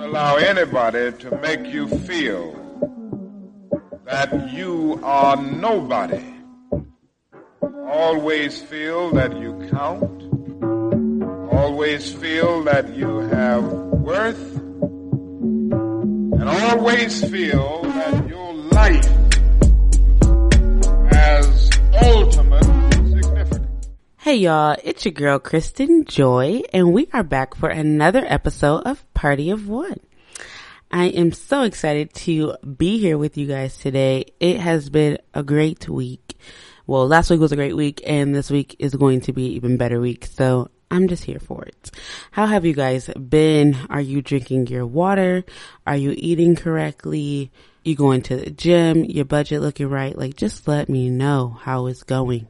Don't allow anybody to make you feel that you are nobody. Always feel that you count. Always feel that you have worth. And always feel that your life has ultimate significance. Hey y'all, it's your girl Kristen Joy, and we are back for another episode of Party of One. I am so excited to be here with you guys today. It has been a great week. Well, last week was a great week and this week is going to be an even better week. So I'm just here for it. How have you guys been? Are you drinking your water? Are you eating correctly? You going to the gym? Your budget looking right? Like just let me know how it's going.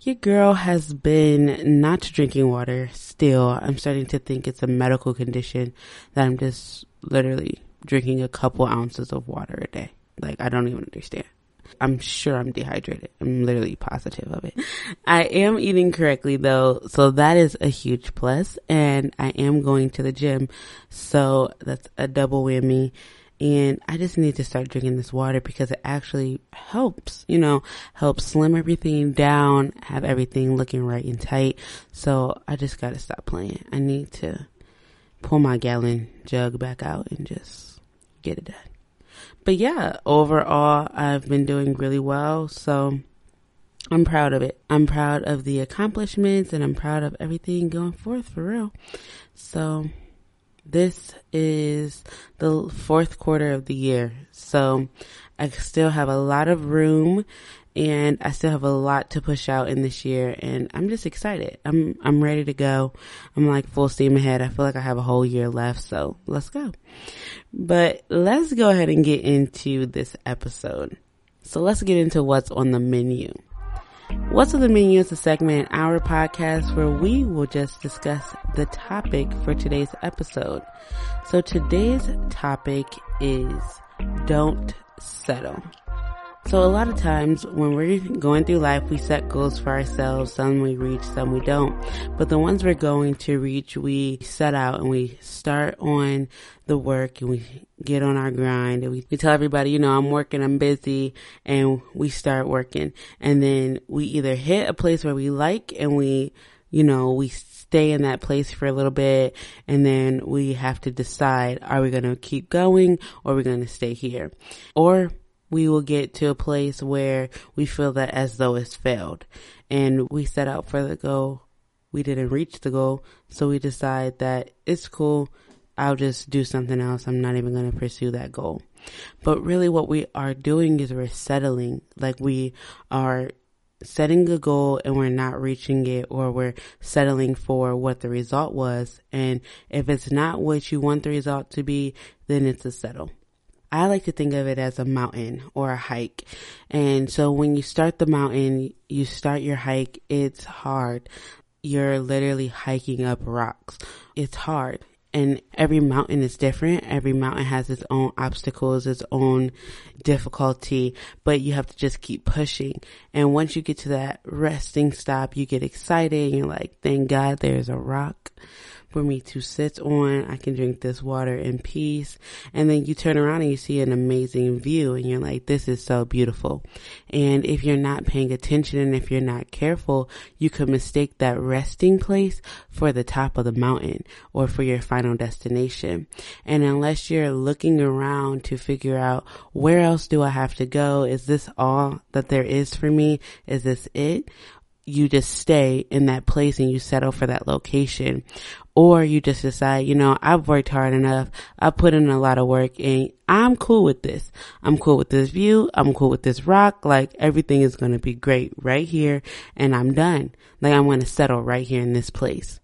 Your girl has been not drinking water still. I'm starting to think it's a medical condition that I'm just literally drinking a couple ounces of water a day. Like I don't even understand. I'm sure I'm dehydrated. I'm literally positive of it. I am eating correctly though, so that is a huge plus and I am going to the gym. So that's a double whammy. And I just need to start drinking this water because it actually helps, you know, helps slim everything down, have everything looking right and tight. So I just gotta stop playing. I need to pull my gallon jug back out and just get it done. But yeah, overall, I've been doing really well. So I'm proud of it. I'm proud of the accomplishments and I'm proud of everything going forth for real. So this is the fourth quarter of the year. So I still have a lot of room and I still have a lot to push out in this year and I'm just excited. I'm I'm ready to go. I'm like full steam ahead. I feel like I have a whole year left, so let's go. But let's go ahead and get into this episode. So let's get into what's on the menu. What's on the menu is a segment in our podcast where we will just discuss the topic for today's episode. So today's topic is don't settle. So a lot of times when we're going through life, we set goals for ourselves. Some we reach, some we don't. But the ones we're going to reach, we set out and we start on the work and we get on our grind and we, we tell everybody, you know, I'm working, I'm busy and we start working. And then we either hit a place where we like and we, you know, we stay in that place for a little bit and then we have to decide, are we going to keep going or are we going to stay here? Or we will get to a place where we feel that as though it's failed and we set out for the goal. We didn't reach the goal. So we decide that it's cool. I'll just do something else. I'm not even going to pursue that goal. But really what we are doing is we're settling. Like we are setting a goal and we're not reaching it or we're settling for what the result was. And if it's not what you want the result to be, then it's a settle. I like to think of it as a mountain or a hike. And so when you start the mountain, you start your hike, it's hard. You're literally hiking up rocks. It's hard. And every mountain is different. Every mountain has its own obstacles, its own difficulty, but you have to just keep pushing. And once you get to that resting stop, you get excited and you're like, thank God there's a rock for me to sit on. I can drink this water in peace. And then you turn around and you see an amazing view and you're like, this is so beautiful. And if you're not paying attention and if you're not careful, you could mistake that resting place for the top of the mountain or for your final destination. And unless you're looking around to figure out where else do I have to go? Is this all that there is for me? Is this it? You just stay in that place and you settle for that location. Or you just decide, you know, I've worked hard enough. I put in a lot of work and I'm cool with this. I'm cool with this view. I'm cool with this rock. Like everything is going to be great right here and I'm done. Like I'm going to settle right here in this place.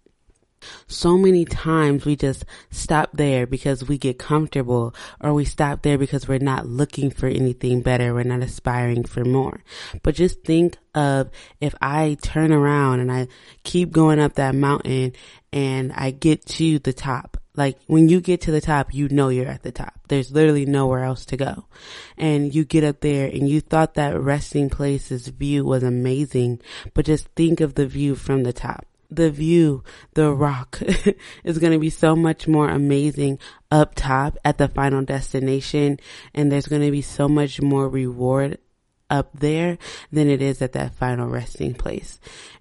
So many times we just stop there because we get comfortable or we stop there because we're not looking for anything better. We're not aspiring for more. But just think of if I turn around and I keep going up that mountain and I get to the top. Like when you get to the top, you know you're at the top. There's literally nowhere else to go. And you get up there and you thought that resting place's view was amazing, but just think of the view from the top the view, the rock is going to be so much more amazing up top at the final destination. And there's going to be so much more reward up there than it is at that final resting place.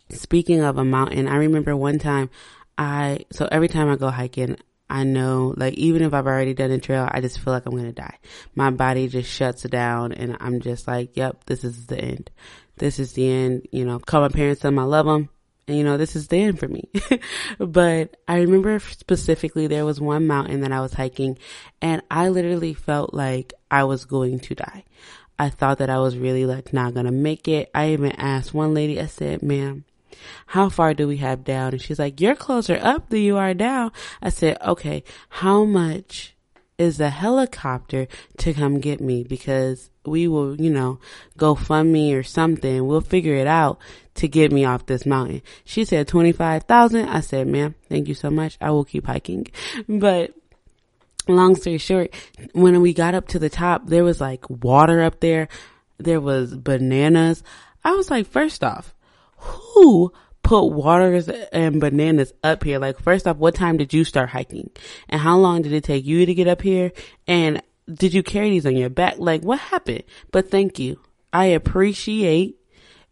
Speaking of a mountain, I remember one time I, so every time I go hiking, I know, like, even if I've already done a trail, I just feel like I'm going to die. My body just shuts down and I'm just like, yep, this is the end. This is the end. You know, call my parents, tell them I love them. And, you know, this is the end for me. but I remember specifically there was one mountain that I was hiking and I literally felt like I was going to die. I thought that I was really like not gonna make it. I even asked one lady, I said, ma'am, how far do we have down? And she's like, you're closer up than you are down. I said, okay, how much is a helicopter to come get me? Because we will, you know, go fund me or something. We'll figure it out to get me off this mountain. She said 25,000. I said, ma'am, thank you so much. I will keep hiking. But long story short, when we got up to the top, there was like water up there. There was bananas. I was like, first off, who put waters and bananas up here? Like, first off, what time did you start hiking? And how long did it take you to get up here? And did you carry these on your back? Like, what happened? But thank you. I appreciate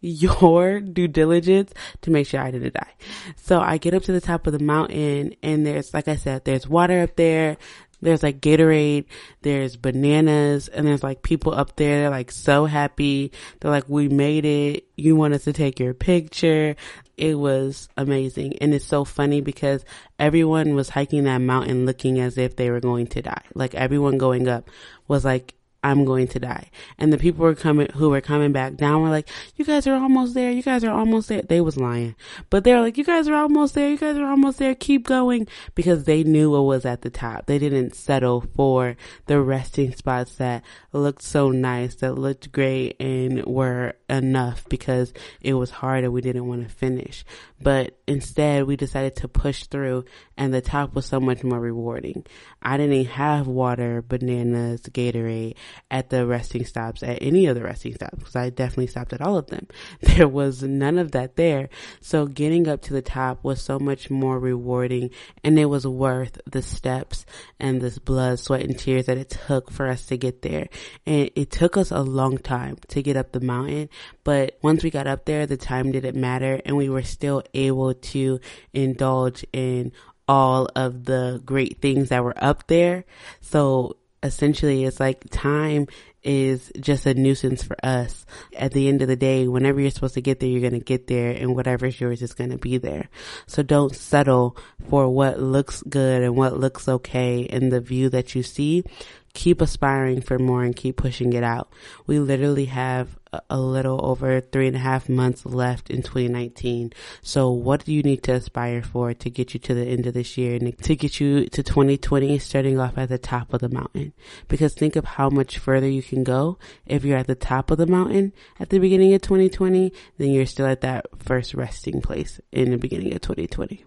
your due diligence to make sure I didn't die. So I get up to the top of the mountain and there's, like I said, there's water up there. There's like Gatorade, there's bananas, and there's like people up there, they're like so happy. They're like, we made it. You want us to take your picture. It was amazing. And it's so funny because everyone was hiking that mountain looking as if they were going to die. Like everyone going up was like I'm going to die. And the people were coming, who were coming back down were like, you guys are almost there. You guys are almost there. They was lying, but they were like, you guys are almost there. You guys are almost there. Keep going because they knew what was at the top. They didn't settle for the resting spots that looked so nice, that looked great and were enough because it was hard and we didn't want to finish. But instead we decided to push through and the top was so much more rewarding. I didn't have water, bananas, Gatorade at the resting stops, at any of the resting stops, because I definitely stopped at all of them. There was none of that there. So getting up to the top was so much more rewarding and it was worth the steps and this blood, sweat and tears that it took for us to get there. And it took us a long time to get up the mountain, but once we got up there, the time didn't matter and we were still able to indulge in all of the great things that were up there. So essentially it's like time is just a nuisance for us. At the end of the day, whenever you're supposed to get there, you're going to get there and whatever's yours is going to be there. So don't settle for what looks good and what looks okay in the view that you see keep aspiring for more and keep pushing it out. We literally have a little over three and a half months left in 2019. So what do you need to aspire for to get you to the end of this year and to get you to 2020 starting off at the top of the mountain? Because think of how much further you can go if you're at the top of the mountain at the beginning of 2020 then you're still at that first resting place in the beginning of 2020.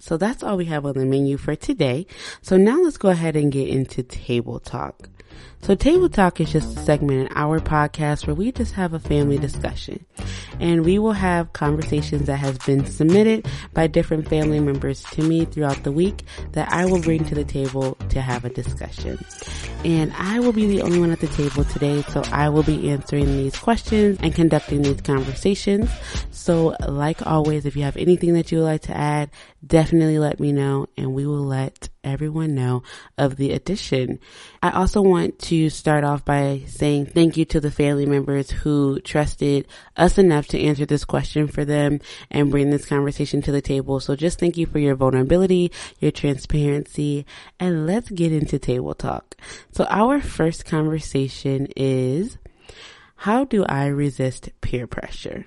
So that's all we have on the menu for today. So now let's go ahead and get into table talk. So Table Talk is just a segment in our podcast where we just have a family discussion. And we will have conversations that has been submitted by different family members to me throughout the week that I will bring to the table to have a discussion. And I will be the only one at the table today, so I will be answering these questions and conducting these conversations. So like always, if you have anything that you would like to add, definitely let me know and we will let everyone know of the addition. I also want to start off by saying thank you to the family members who trusted us enough to answer this question for them and bring this conversation to the table. So just thank you for your vulnerability, your transparency, and let's get into table talk. So our first conversation is how do I resist peer pressure?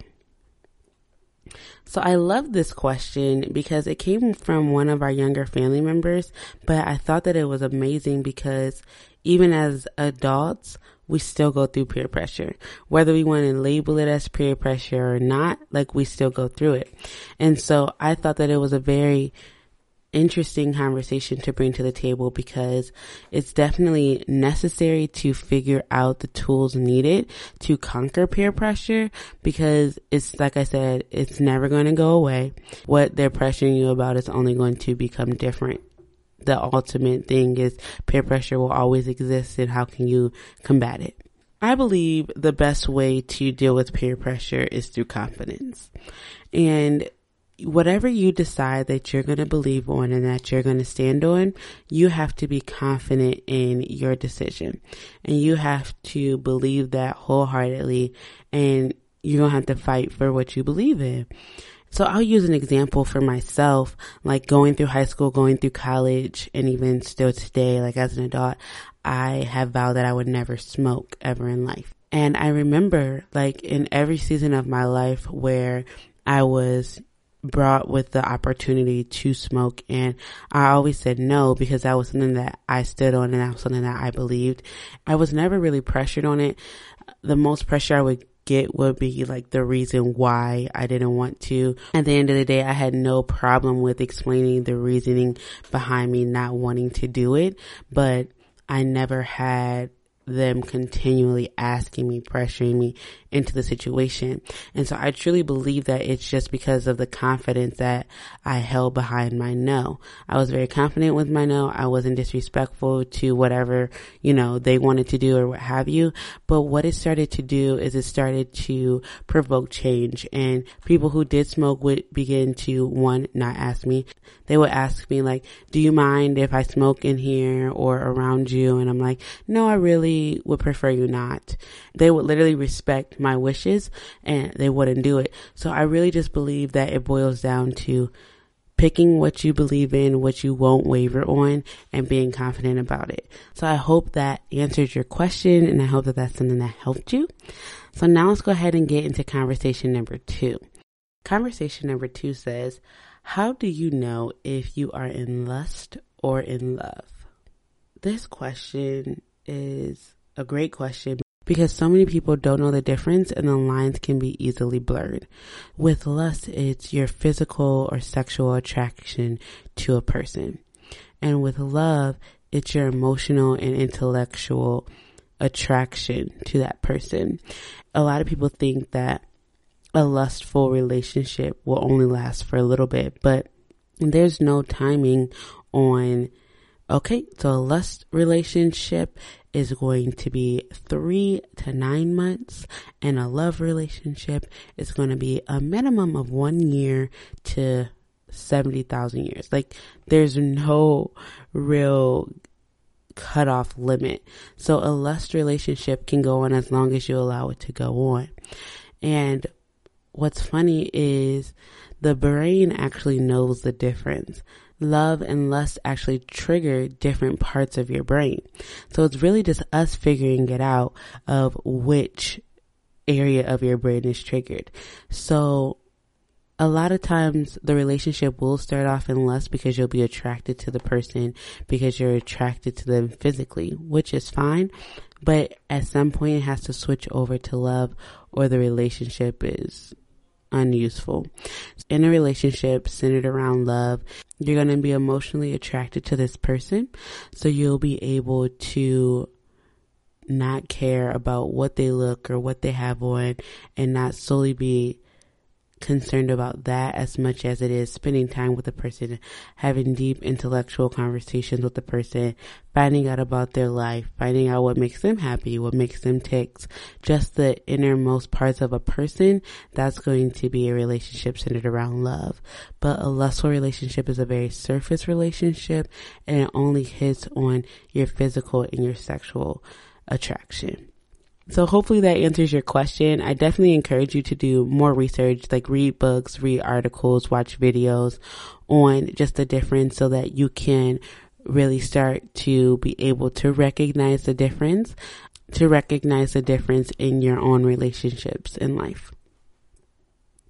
So I love this question because it came from one of our younger family members, but I thought that it was amazing because even as adults, we still go through peer pressure. Whether we want to label it as peer pressure or not, like we still go through it. And so I thought that it was a very interesting conversation to bring to the table because it's definitely necessary to figure out the tools needed to conquer peer pressure because it's like I said, it's never going to go away. What they're pressuring you about is only going to become different. The ultimate thing is peer pressure will always exist and how can you combat it? I believe the best way to deal with peer pressure is through confidence. And whatever you decide that you're going to believe on and that you're going to stand on, you have to be confident in your decision. And you have to believe that wholeheartedly and you're going to have to fight for what you believe in. So I'll use an example for myself, like going through high school, going through college, and even still today, like as an adult, I have vowed that I would never smoke ever in life. And I remember like in every season of my life where I was brought with the opportunity to smoke and I always said no because that was something that I stood on and that was something that I believed. I was never really pressured on it. The most pressure I would get would be like the reason why I didn't want to. At the end of the day, I had no problem with explaining the reasoning behind me not wanting to do it, but I never had them continually asking me, pressuring me into the situation. And so I truly believe that it's just because of the confidence that I held behind my no. I was very confident with my no. I wasn't disrespectful to whatever, you know, they wanted to do or what have you. But what it started to do is it started to provoke change and people who did smoke would begin to one, not ask me. They would ask me like, do you mind if I smoke in here or around you? And I'm like, no, I really would prefer you not. They would literally respect my wishes and they wouldn't do it. So I really just believe that it boils down to picking what you believe in, what you won't waver on, and being confident about it. So I hope that answers your question and I hope that that's something that helped you. So now let's go ahead and get into conversation number two. Conversation number two says, how do you know if you are in lust or in love? This question is a great question because so many people don't know the difference and the lines can be easily blurred. With lust, it's your physical or sexual attraction to a person. And with love, it's your emotional and intellectual attraction to that person. A lot of people think that a lustful relationship will only last for a little bit, but there's no timing on Okay, so a lust relationship is going to be three to nine months, and a love relationship is going to be a minimum of one year to 70,000 years. Like, there's no real cutoff limit. So a lust relationship can go on as long as you allow it to go on. And what's funny is the brain actually knows the difference love and lust actually trigger different parts of your brain. So it's really just us figuring it out of which area of your brain is triggered. So a lot of times the relationship will start off in lust because you'll be attracted to the person because you're attracted to them physically, which is fine. But at some point it has to switch over to love or the relationship is unuseful. In a relationship centered around love, you're going to be emotionally attracted to this person. So you'll be able to not care about what they look or what they have on and not solely be concerned about that as much as it is spending time with the person, having deep intellectual conversations with the person, finding out about their life, finding out what makes them happy, what makes them tick, just the innermost parts of a person, that's going to be a relationship centered around love. But a lustful relationship is a very surface relationship and it only hits on your physical and your sexual attraction. So hopefully that answers your question. I definitely encourage you to do more research, like read books, read articles, watch videos on just the difference so that you can really start to be able to recognize the difference, to recognize the difference in your own relationships in life.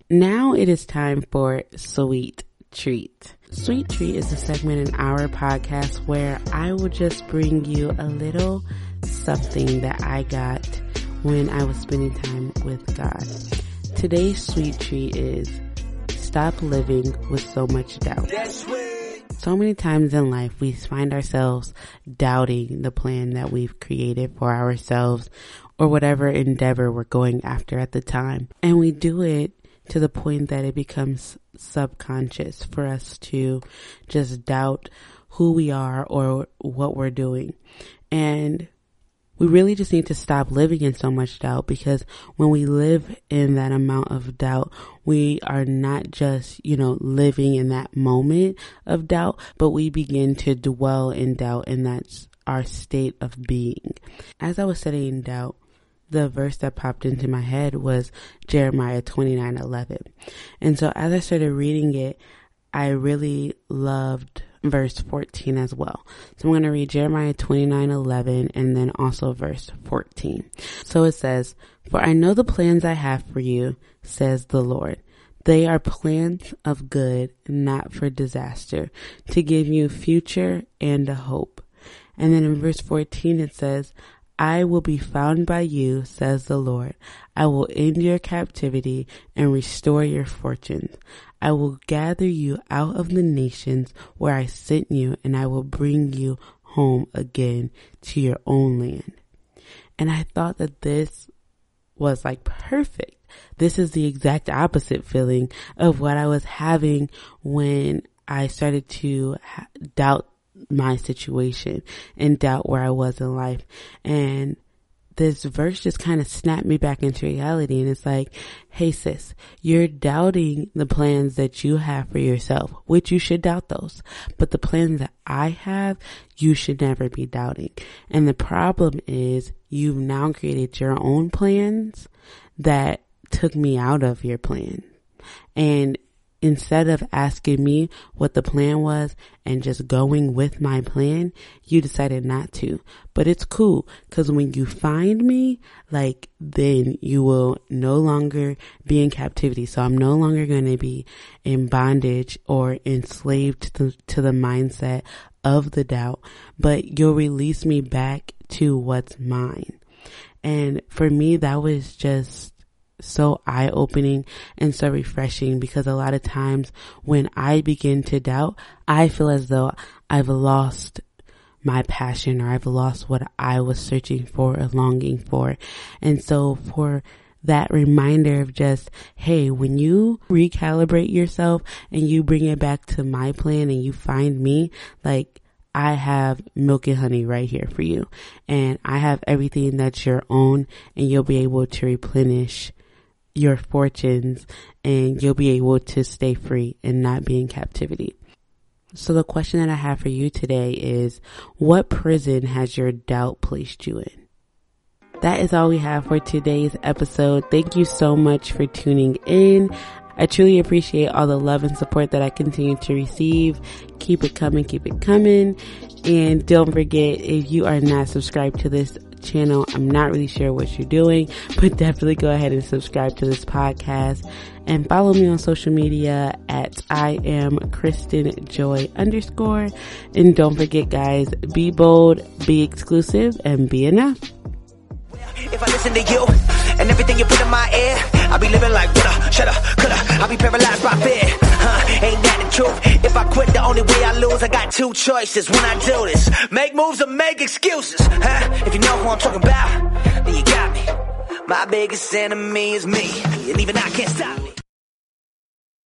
Now it is time for Sweet Treat. Sweet Treat is a segment in our podcast where I will just bring you a little something that I got when I was spending time with God. Today's sweet treat is stop living with so much doubt. So many times in life, we find ourselves doubting the plan that we've created for ourselves or whatever endeavor we're going after at the time. And we do it to the point that it becomes subconscious for us to just doubt who we are or what we're doing. And we really just need to stop living in so much doubt because when we live in that amount of doubt, we are not just, you know, living in that moment of doubt, but we begin to dwell in doubt and that's our state of being. As I was studying doubt, the verse that popped into my head was Jeremiah 29 11. And so as I started reading it, I really loved verse 14 as well. So I'm going to read Jeremiah 29 11 and then also verse 14. So it says, For I know the plans I have for you, says the Lord. They are plans of good, not for disaster, to give you future and a hope. And then in verse 14 it says, I will be found by you, says the Lord. I will end your captivity and restore your fortunes. I will gather you out of the nations where I sent you and I will bring you home again to your own land. And I thought that this was like perfect. This is the exact opposite feeling of what I was having when I started to doubt my situation and doubt where I was in life. And this verse just kind of snapped me back into reality. And it's like, hey sis, you're doubting the plans that you have for yourself, which you should doubt those. But the plans that I have, you should never be doubting. And the problem is you've now created your own plans that took me out of your plan. And instead of asking me what the plan was and just going with my plan, you decided not to. But it's cool because when you find me, like then you will no longer be in captivity. So I'm no longer going to be in bondage or enslaved to, to the mindset of the doubt, but you'll release me back to what's mine. And for me, that was just so eye opening and so refreshing because a lot of times when I begin to doubt, I feel as though I've lost my passion or I've lost what I was searching for or longing for. And so for that reminder of just, hey, when you recalibrate yourself and you bring it back to my plan and you find me, like, I have milk and honey right here for you. And I have everything that's your own and you'll be able to replenish your fortunes and you'll be able to stay free and not be in captivity. So the question that I have for you today is what prison has your doubt placed you in? That is all we have for today's episode. Thank you so much for tuning in. I truly appreciate all the love and support that I continue to receive. Keep it coming, keep it coming. And don't forget, if you are not subscribed to this channel. I'm not really sure what you're doing, but definitely go ahead and subscribe to this podcast and follow me on social media at I am Kristen Joy underscore. And don't forget guys, be bold, be exclusive, and be enough. If I listen to you and everything you put in my ear, I'll be living like woulda, shoulda, coulda. I'll be paralyzed by fear. Huh, ain't that the truth? If I quit, the only way I lose, I got two choices when I do this: make moves or make excuses. Huh? If you know who I'm talking about, then you got me. My biggest enemy is me, and even I can't stop.